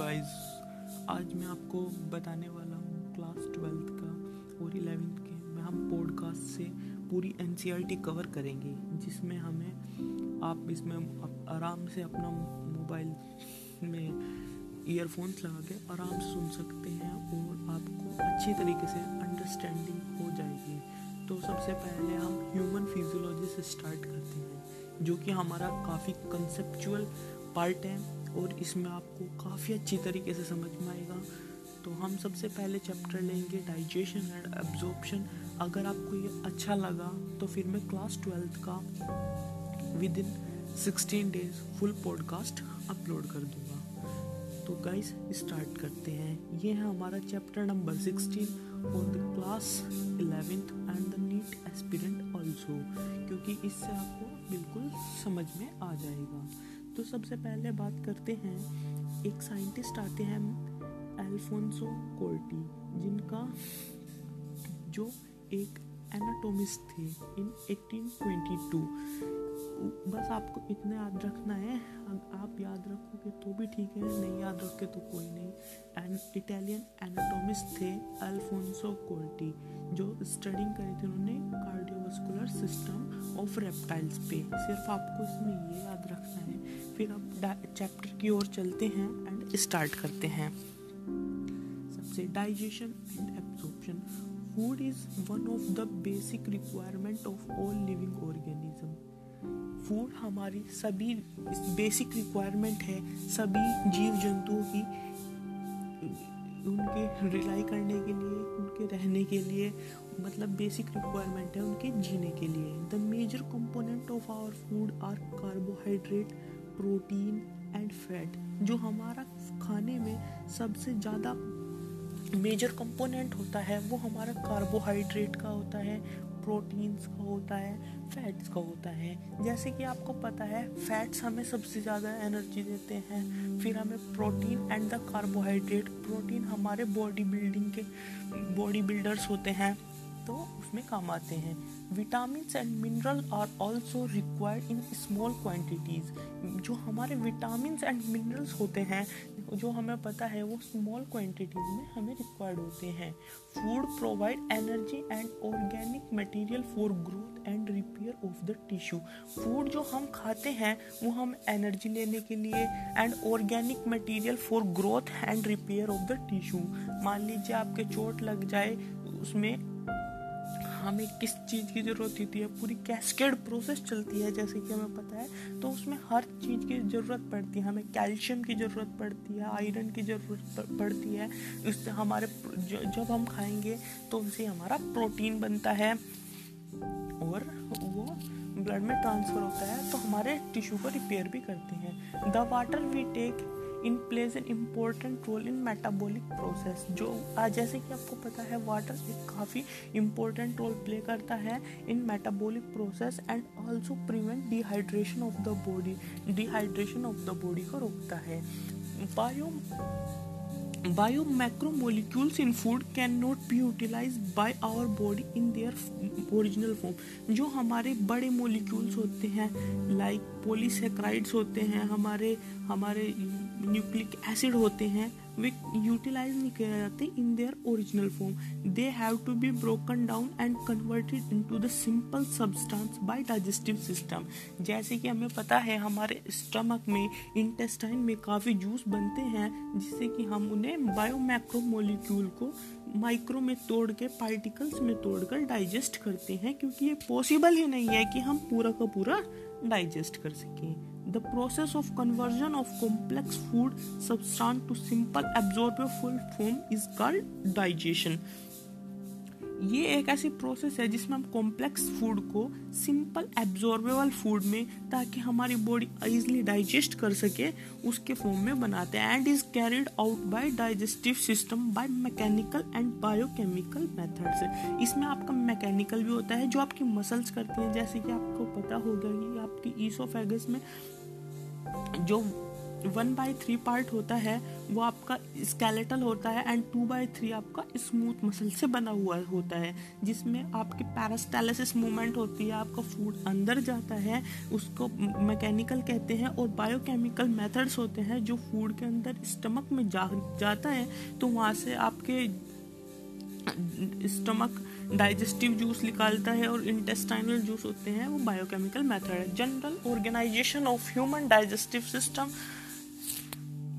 Guys आज मैं आपको बताने वाला हूँ क्लास ट्वेल्थ का और इलेवेंथ के। में हम पॉडकास्ट से पूरी एन कवर करेंगे, जिसमें हमें आप इसमें आराम से अपना मोबाइल में ईयरफोन्स लगा के आराम से सुन सकते हैं और आपको अच्छी तरीके से अंडरस्टैंडिंग हो जाएगी। तो सबसे पहले हम ह्यूमन फिजियोलॉजी से स्टार्ट करते हैं, जो कि हमारा काफ़ी कंसेप्चुअल पार्ट है। और इसमें आपको काफ़ी अच्छी तरीके से समझ में आएगा। तो हम सबसे पहले चैप्टर लेंगे डाइजेशन एंड एब्जॉर्प्शन अगर आपको ये अच्छा लगा तो फिर मैं क्लास ट्वेल्थ का within sixteen days full podcast upload कर दूँगा। तो गाइस स्टार्ट करते हैं। ये है हमारा चैप्टर नंबर सिक्सटीन और the class eleventh and the NEET aspirant also क्योंकि इससे आपको बिल्कुल समझ में आ जाएगा। तो सबसे पहले बात करते हैं, एक साइंटिस्ट आते हैं एल्फोंसो कोर्टी जिनका जो एक एनाटोमिस्ट थे इन 1822 बस आपको इतना याद रखना है। आप याद रखोगे तो भी ठीक है, नहीं याद रखोगे तो कोई नहीं। एन, इटालियन एनाटोमिस्ट थे अल्फोंसो कोर्टी जो स्टडिंग करी थी उन्होंने कार्डियोवास्कुलर सिस्टम ऑफ़ रेप्टाइल्स पे। सिर्फ़ आपको इसमें ये याद फिर अब चैप्टर की ओर चलते हैं एंड स्टार्ट करते हैं। सबसे digestion and absorption food is one of the basic requirement of all living organism food हमारी सभी बेसिक रिक्वायरमेंट है, सभी जीव जंतुओं की, उनके रिलाई करने के लिए, उनके रहने के लिए मतलब बेसिक रिक्वायरमेंट है उनके जीने के लिए। The major component of our food are carbohydrate protein and fat, जो हमारा खाने में सबसे ज़्यादा मेजर कंपोनेंट होता है, वो हमारा कार्बोहाइड्रेट का होता है प्रोटीन्स का होता है फैट्स का होता है। जैसे कि आपको पता है फैट्स हमें सबसे ज़्यादा एनर्जी देते हैं, फिर हमें protein and the carbohydrate protein हमारे बॉडी बिल्डिंग के बॉडी बिल्डर्स होते हैं तो उसमें काम आते हैं। Vitamin and mineral are also required in small quantities जो हमारे विटामिन एंड मिनरल्स होते हैं, जो हमें पता है, वो स्मॉल क्वान्टिटीज़ में हमें रिक्वायर्ड होते हैं। Food provide energy and organic material for growth and repair of the tissue food जो हम खाते हैं, वो हम एनर्जी लेने के लिए and organic material for growth and repair of the tissue मान लीजिए आपके चोट लग जाए, उसमें हमें किस चीज़ की ज़रूरत होती है, पूरी कैस्केड प्रोसेस चलती है, जैसे कि हमें पता है। तो उसमें हर चीज़ की ज़रूरत पड़ती है, हमें कैल्शियम की ज़रूरत पड़ती है आयरन की ज़रूरत पड़ती है। उससे हमारे जब हम खाएँगे तो उनसे हमारा प्रोटीन बनता है और वो ब्लड में ट्रांसफ़र होता है तो हमारे टिश्यू को रिपेयर भी करते हैं। The water we take in plays an important role in metabolic process जो जैसे कि आपको पता है वाटर एक काफ़ी इम्पोर्टेंट रोल प्ले करता है in metabolic process and also prevent dehydration of the body dehydration of the body को रोकता है। Bio bio macromolecules in food can not be utilise by our body in their original form जो हमारे बड़े molecules होते हैं like polysaccharides होते हैं, हमारे हमारे न्यूक्लिक एसिड होते हैं, वे यूटिलाइज नहीं किए जाते in their original form they have to be broken down and converted into the simple substance by digestive system जैसे कि हमें पता है, हमारे स्टमक में इंटेस्टाइन में काफ़ी जूस बनते हैं, जिससे कि हम उन्हें बायोमैक्रो मोलिक्यूल को माइक्रो में तोड़ के पार्टिकल्स में तोड़कर डाइजेस्ट करते हैं, क्योंकि ये पॉसिबल ही नहीं है कि हम पूरा का पूरा डाइजेस्ट कर सकें। The process of conversion of complex food substance to simple absorbable form is called digestion. ये एक ऐसी प्रोसेस है जिसमें हम कॉम्प्लेक्स फ़ूड को सिंपल एब्जॉर्बेबल फ़ूड में ताकि हमारी बॉडी इजिली डाइजेस्ट कर सके, उसके फॉर्म में बनाते हैं and is carried out by digestive system by mechanical and biochemical methods इसमें आपका मैकेनिकल भी होता है, जो आपकी मसल्स करते हैं, जैसे कि आपको पता होगा कि आपकी ईसोफेगस में जो वन बाई थ्री पार्ट होता है, वो आपका स्केलेटल होता है एंड टू बाई थ्री आपका स्मूथ मसल से बना हुआ होता है, जिसमें आपकी पैरास्टेलिस मूवमेंट होती है, आपका फ़ूड अंदर जाता है, उसको मैकेनिकल कहते हैं और बायोकेमिकल मेथड्स होते हैं जो फ़ूड के अंदर स्टमक में जा, जाता है तो वहाँ से आपके स्टमक डाइजेस्टिव जूस निकालता है और इंटेस्टाइनल जूस होते हैं, वो बायोकेमिकल मेथड है। General organisation of human digestive system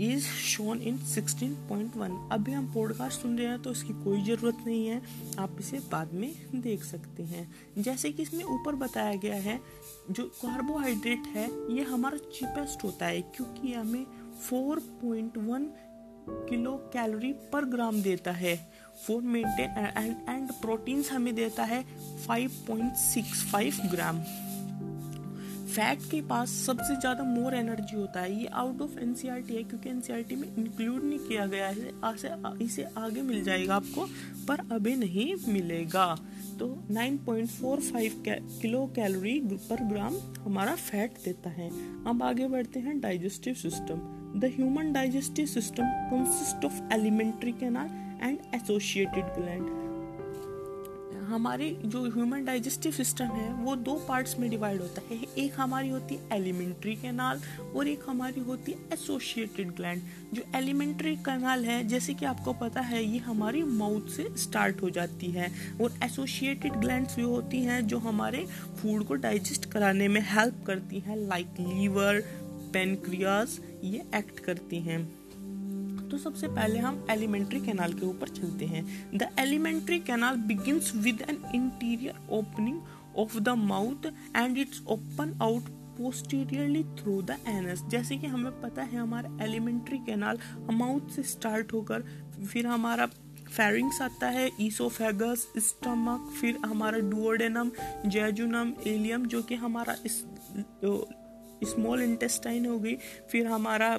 is shown in 16.1 अभी हम पॉडकास्ट सुन रहे हैं तो इसकी कोई ज़रूरत नहीं है, आप इसे बाद में देख सकते हैं। जैसे कि इसमें ऊपर बताया गया है, जो कार्बोहाइड्रेट है, ये हमारा चीपेस्ट होता है, क्योंकि हमें 4.1 किलो कैलोरी पर ग्राम देता है। फ़ूड मेंटेन एंड प्रोटीन्स हमें देता है 5.65 ग्राम फैट के पास सबसे ज़्यादा मोर एनर्जी होता है। ये आउट ऑफ़ एनसीईआरटी है, क्योंकि एनसीईआरटी में इंक्लूड नहीं किया गया है। आसे इसे आगे मिल जाएगा आपको, पर अभी नहीं मिलेगा। तो 9.45 किलो कैलोरी पर ग्राम हमारा फैट देता है। अब आगे बढ़ते हैं digestive system the human digestive system consist of alimentary canal and associated gland हमारे जो ह्यूमन डाइजेस्टिव सिस्टम है, वो दो पार्ट्स में डिवाइड होता है। एक हमारी होती है एलिमेंट्री कैनाल और एक हमारी होती है एसोसिएटेड ग्लैंड जो एलिमेंट्री कैनाल है, जैसे कि आपको पता है, ये हमारी माउथ से स्टार्ट हो जाती है। और एसोसिएटेड ग्लैंड्स भी होती हैं, जो हमारे फ़ूड को डाइजेस्ट कराने में हेल्प करती हैं लाइक लीवर पेनक्रियाज ये एक्ट करती हैं। तो सबसे पहले हम एलिमेंट्री कैनाल के ऊपर चलते हैं। The alimentary canal begins with an interior opening of the mouth and it's open out posteriorly through the anus जैसे कि हमें पता है, हमारा एलिमेंट्री कैनाल माउथ से स्टार्ट होकर फिर हमारा फेरिंग्स आता है ईसोफेगस स्टमक फिर हमारा डुओडेनम जेजुनम एलियम जो कि हमारा स्मॉल इंटेस्टाइन हो गई। फिर हमारा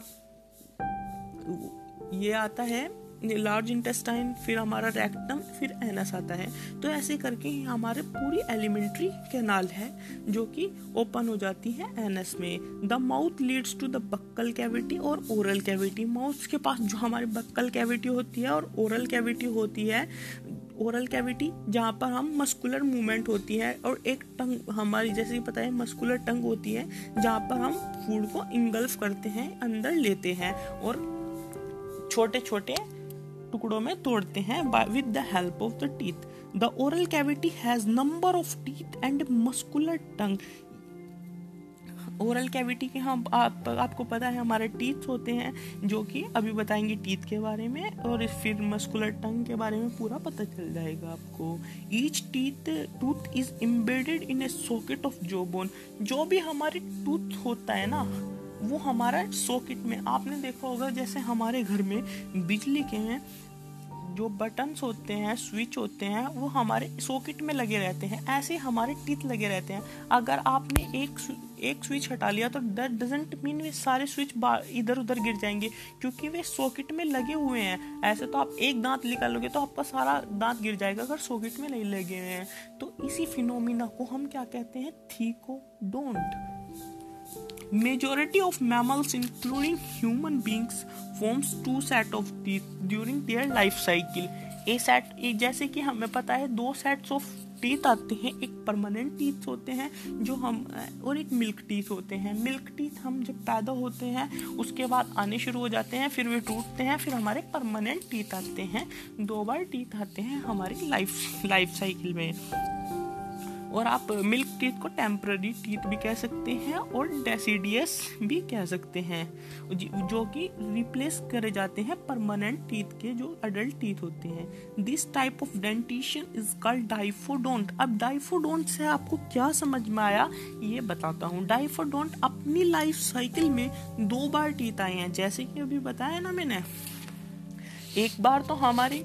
ये आता है लार्ज इंटेस्टाइन फिर हमारा रेक्टम फिर एनस आता है। तो ऐसे करके ही हमारे पूरी एलिमेंट्री कैनाल है, जो कि ओपन हो जाती है एनस में। The mouth leads to the buccal cavity or oral cavity mouth के पास जो हमारी बक्कल कैविटी होती है और ओरल कैविटी होती है ओरल कैविटी जहाँ पर हम मस्कुलर मूवमेंट होती है और एक टंग हमारी जैसे कि पता है मस्कुलर टंग होती है, जहाँ पर हम फ़ूड को इंगल्फ करते हैं, अंदर लेते हैं और छोटे छोटे टुकड़ों में तोड़ते हैं with the help of the teeth the oral cavity has number of teeth and muscular tongue oral cavity के हम आप, आपको पता है हमारे टीथ होते हैं जो कि अभी बताएँगे टीथ के बारे में और फिर मस्कुलर टंग के बारे में पूरा पता चल जाएगा आपको. Each teeth tooth is embedded in a socket of jaw bone जो भी हमारे टूथ होता है ना वो हमारा सॉकेट में। आपने देखा होगा जैसे हमारे घर में बिजली के हैं, जो बटन्स होते हैं स्विच होते हैं, वो हमारे सॉकेट में लगे रहते हैं। ऐसे हमारे टीथ लगे रहते हैं। अगर आपने एक एक स्विच हटा लिया तो दैट डजेंट मीन वे सारे स्विच इधर उधर गिर जाएँगे, क्योंकि वे सॉकेट में लगे हुए हैं। ऐसे तो आप एक दांत निकालोगे तो आपका सारा दांत गिर जाएगा अगर सॉकेट में नहीं लगे हुए हैं। तो इसी फिनोमिना को हम क्या कहते हैं? Thecodont Majority of mammals, including human beings, forms two set of teeth during their life cycle. A set जैसे कि हमें पता है दो सेट्स ऑफ़ टीथ आते हैं एक परमानेंट टीथ होते हैं जो हम और एक मिल्क टीथ होते हैं। मिल्क टीथ हम जब पैदा होते हैं उसके बाद आने शुरू हो जाते हैं फिर वे टूटते हैं फिर हमारे परमानेंट टीथ आते हैं। दो बार टीथ आते हैं हमारी लाइफ लाइफ साइकिल में। और आप मिल्क टीथ को टेम्प्ररी टीथ भी कह सकते हैं और डेसीडियस भी कह सकते हैं। जो कि रिप्लेस करे जाते हैं परमानेंट टीथ के, जो अडल्ट टीथ होते हैं। This type of dentition is called diphyodont अब डाइफोडोंट से आपको क्या समझ में आया, ये बताता हूँ। डाइफोडोंट अपनी लाइफ साइकिल में दो बार टीथ आए हैं। जैसे कि अभी बताया ना मैंने, एक बार तो हमारी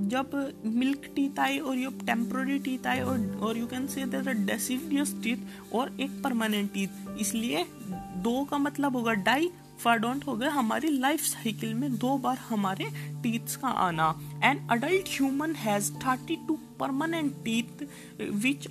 जब मिल्क टीथ आई और ये टेम्प्रोरी टीथ आई और और you can say deciduous teeth और एक परमानेंट टीथ इसलिए दो का मतलब होगा डाई फाडोंट हो गए हमारी लाइफ साइकिल में दो बार हमारे टीथ्स का आना। An adult human has thirty two permanent teeth which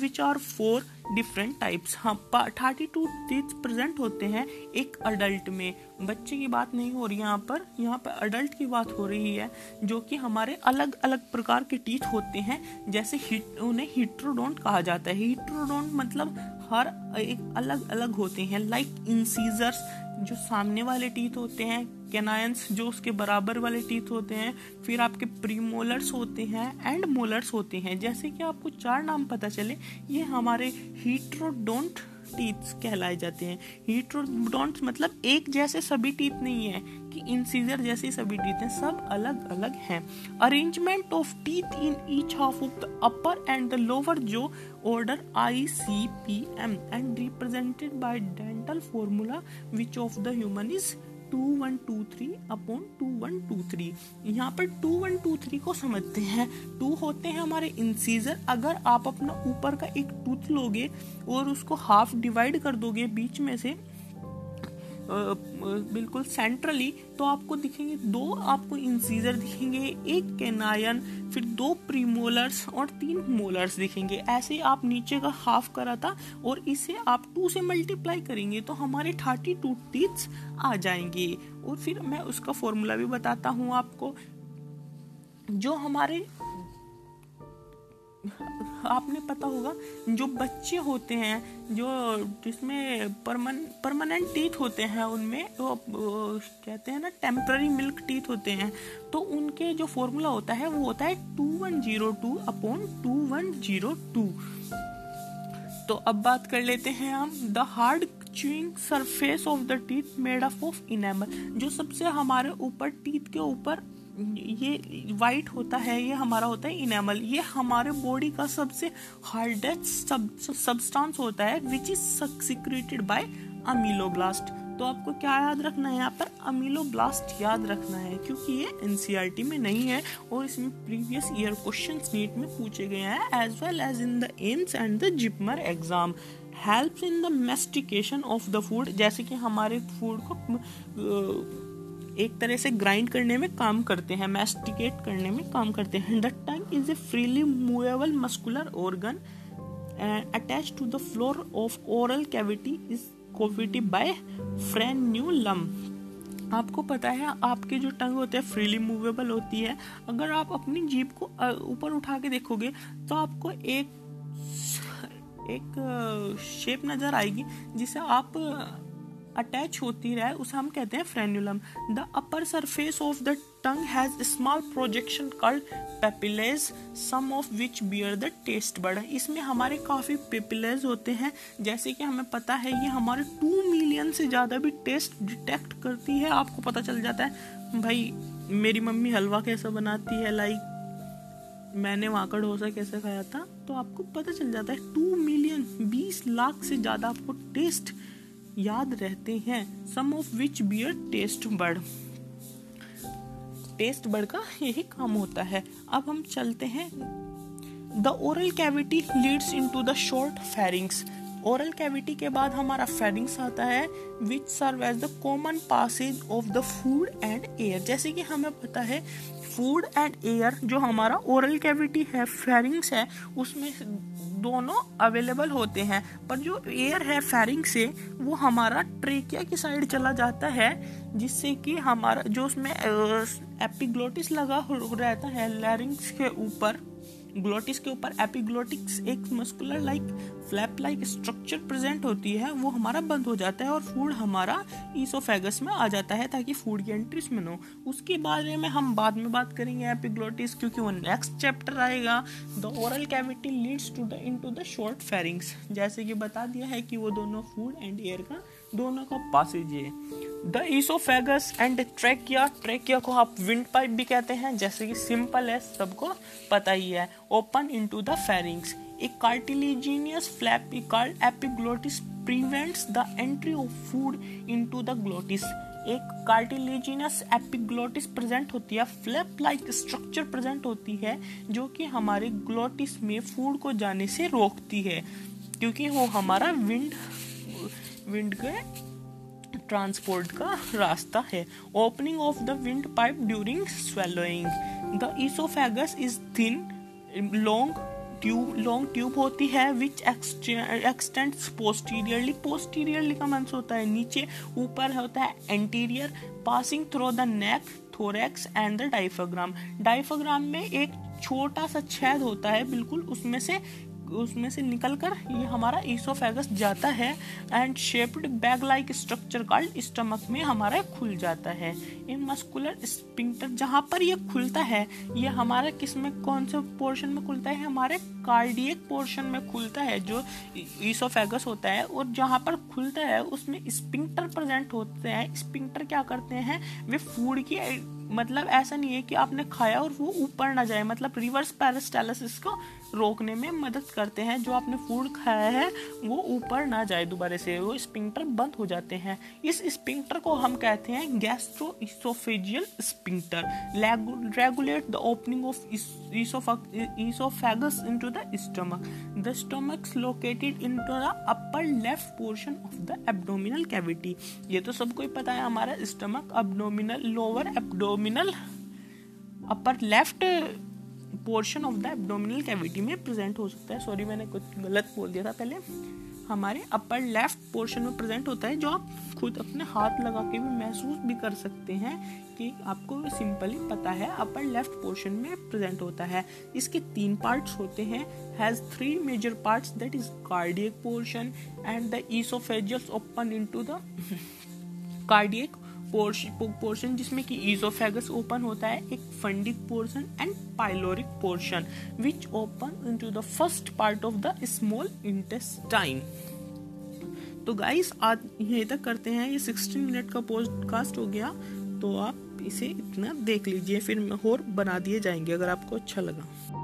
which are four different types हाँ थर्टी टू टीथ प्रेजेंट होते हैं एक अडल्ट में। बच्चे की बात नहीं हो रही यहाँ पर। यहाँ पर अडल्ट की बात हो रही है, जो कि हमारे अलग अलग प्रकार के टीथ होते हैं, जैसे हिट उन्हें हिट्रोडोंट कहा जाता है। हिट्रोडोंट मतलब हर एक अलग अलग होते हैं लाइक इंसीजर्स जो सामने वाले टीथ होते हैं कैनायंस जो उसके बराबर वाले टीथ होते हैं, फिर आपके प्रीमोलर्स होते हैं एंड मोलर्स होते हैं। जैसे कि आपको चार नाम पता चले, ये हमारे हीट्रोडोंट टीथ कहलाए जाते हैं। हीट्रोडोंट्स मतलब एक जैसे सभी टीथ नहीं है कि इंसीजर जैसे सभी टीथ हैं, सब अलग अलग हैं। Arrangement of teeth in each half of the upper and the lower जो order ICPM and represented by dental formula which of the human is 2123 upon 2123 यहाँ पर 2123 को समझते हैं। टू होते हैं हमारे इंसीजर अगर आप अपना ऊपर का एक टूथ लोगे और उसको हाफ़ डिवाइड कर दोगे बीच में से बिल्कुल सेंट्रली तो आपको दिखेंगे, दो आपको इंसीजर दिखेंगे, एक कैनायन फिर दो प्रीमोलर्स और तीन मोलर्स दिखेंगे। ऐसे आप नीचे का हाफ़ करा था और इसे आप टू से मल्टीप्लाई करेंगे तो हमारे थर्टी टू टीथ्स आ जाएँगे। और फिर मैं उसका फॉर्मूला भी बताता हूँ आपको। जो हमारे आपने पता होगा जो बच्चे होते हैं जो जिसमें परमन परमानेंट टीथ होते हैं उनमें वो, कहते हैं ना टेम्प्ररी मिल्क टीथ होते हैं। तो उनके जो फॉर्मूला होता है वो होता है two one zero two upon two one zero two तो अब बात कर लेते हैं हम the hard chewing surface of the teeth made up of enamel जो सबसे हमारे ऊपर टीथ के ऊपर ये वाइट होता है, ये हमारा होता है इनेमल ये हमारे बॉडी का सबसे हार्डेस्ट सब्सटेंस होता है which is secreted by ameloblast तो आपको क्या याद रखना है यहाँ पर? अमीलोब्लास्ट याद रखना है, क्योंकि ये एनसीईआरटी में नहीं है और इसमें प्रीवियस ईयर क्वेश्चन नीट में पूछे गए हैं as well as in the AIIMS and the JIPMER exam help in the mastication of the food जैसे कि हमारे फ़ूड को एक तरह से ग्राइंड करने में काम करते हैं मैस्टिकेट करने में काम करते हैं। The tongue is a freely movable muscular organ attach to the floor of oral cavity is cavity by frenulum आपको पता है, आपके जो टंग होते हैं फ्रीली मूवेबल होती है। अगर आप अपनी जीप को ऊपर उठा के देखोगे तो आपको एक एक शेप नज़र आएगी, जिसे आप अटैच होती रहे, उसे हम कहते हैं frenulum the upper surface of the tongue has small projection called papillae some of which bear the taste bud इसमें हमारे काफ़ी पेपिलेज होते हैं, जैसे कि हमें पता है ये हमारे टू मिलियन से ज़्यादा भी टेस्ट डिटेक्ट करती है। आपको पता चल जाता है, भाई, मेरी मम्मी हलवा कैसा बनाती है? लाइक मैंने वहाँ का डोसा कैसे खाया था? तो आपको पता चल जाता है टू मिलियन बीस लाख से ज़्यादा आपको टेस्ट याद रहते हैं। Some of which bear taste bud taste bud का यही काम होता है। अब हम चलते हैं। The oral cavity leads into the short pharynx oral cavity के बाद हमारा फेरिंग्स आता है which serve as the common passage of the food and air जैसे कि हमें पता है फ़ूड एंड एयर जो हमारा ओरल कैविटी है फेरिंग्स है, उसमें दोनों अवेलेबल होते हैं। पर जो एयर है फेरिंग से, वो हमारा ट्रेकिया की साइड चला जाता है, जिससे कि हमारा, जो उसमें एपिग्लोटिस लगा रहता है लैरिंग्स के ऊपर। ग्लोटिस के ऊपर एपिग्लोटिक्स एक muscular like flap like structure present होती है, वो हमारा बंद हो जाता है और फ़ूड हमारा ईसोफेगस में आ जाता है ताकि फ़ूड की एंट्री में हो। उसके बारे में हम बाद में बात करेंगे एपिग्लोटिस, क्योंकि वो नेक्स्ट चैप्टर आएगा। The oral cavity leads to the into the short pharynx जैसे कि बता दिया है कि वो दोनों फ़ूड एंड एयर का दोनों का पासेज है the oesophagus and trachea trachea को आप विंड पाइप भी कहते हैं, जैसे कि सिंपल है, सबको पता ही है। Open into the pharynx a cartilaginous flap called epiglottis, prevents the entry of food into the glottis. एक कार्टिलेजिनस एपिग्लोटिस प्रेजेंट होती है फ्लैप लाइक स्ट्रक्चर प्रेजेंट होती है, जो कि हमारे ग्लोटिस में फ़ूड को जाने से रोकती है, क्योंकि वो हमारा विंड विंड के ट्रांसपोर्ट का रास्ता है। Opening of the windpipe during swallowing the oesophagus is thin long tube long tube होती है विच एक्सटेंड पोस्टीरियरली पोस्टीरियरली का मंस होता है, नीचे ऊपर होता है anterior passing through the neck thorax and the diaphragm diaphragm में एक छोटा सा छेद होता है, बिल्कुल उसमें से उसमें से निकल कर ये हमारा ईसोफेगस जाता है and shaped bag like structure called stomach में हमारा खुल जाता है। इन मस्कुलर स्पिंक्टर जहाँ पर ये खुलता है, ये हमारा किसमें, कौन से पोर्शन में खुलता है? हमारे कार्डियक पोर्शन में खुलता है जो ईसोफेगस होता है और जहाँ पर खुलता है उसमें स्पिंक्टर प्रेजेंट होते हैं। स्पिंक्टर क्या करते हैं? वे फ़ूड की मतलब ऐसा नहीं है कि आपने खाया और वो ऊपर ना जाए मतलब रिवर्स पैरास्टालिसिस को रोकने में मदद करते हैं। जो आपने फ़ूड खाया है, वो ऊपर ना जाए दोबारा से। वो स्पिंक्टर बंद हो जाते हैं। इस स्पिंक्टर को हम कहते हैं gastro oesophageal sphincter regulate the opening of oesophagus into the stomach the stomach located into the upper left portion of the abdominal cavity ये तो सबको ही पता है हमारा। Stomach abdominal lower abdominal upper left portion of the abdominal cavity में present हो सकता है। सॉरी मैंने कुछ गलत बोल दिया था पहले। हमारे अपर लेफ़्ट पोर्शन में प्रेजेंट होता है, जो आप खुद अपने हाथ लगा के भी महसूस भी कर सकते हैं कि आपको सिंपली पता है अपर लेफ़्ट पोर्शन में प्रेजेंट होता है। इसके तीन पार्ट्स होते हैं। Has three major parts that is cardiac portion and the oesophagus open into the cardiac portion जिसमें कि ईजोफेगस ओपन होता है, एक fundic portion and pyloric portion which open into the first part of the small intestine तो guys आज यहीं तक करते हैं, ये 16 मिनट का पॉडकास्ट हो गया तो आप इसे इतना देख लीजिए, फिर और बना दिए जाएँगे, अगर आपको अच्छा लगा।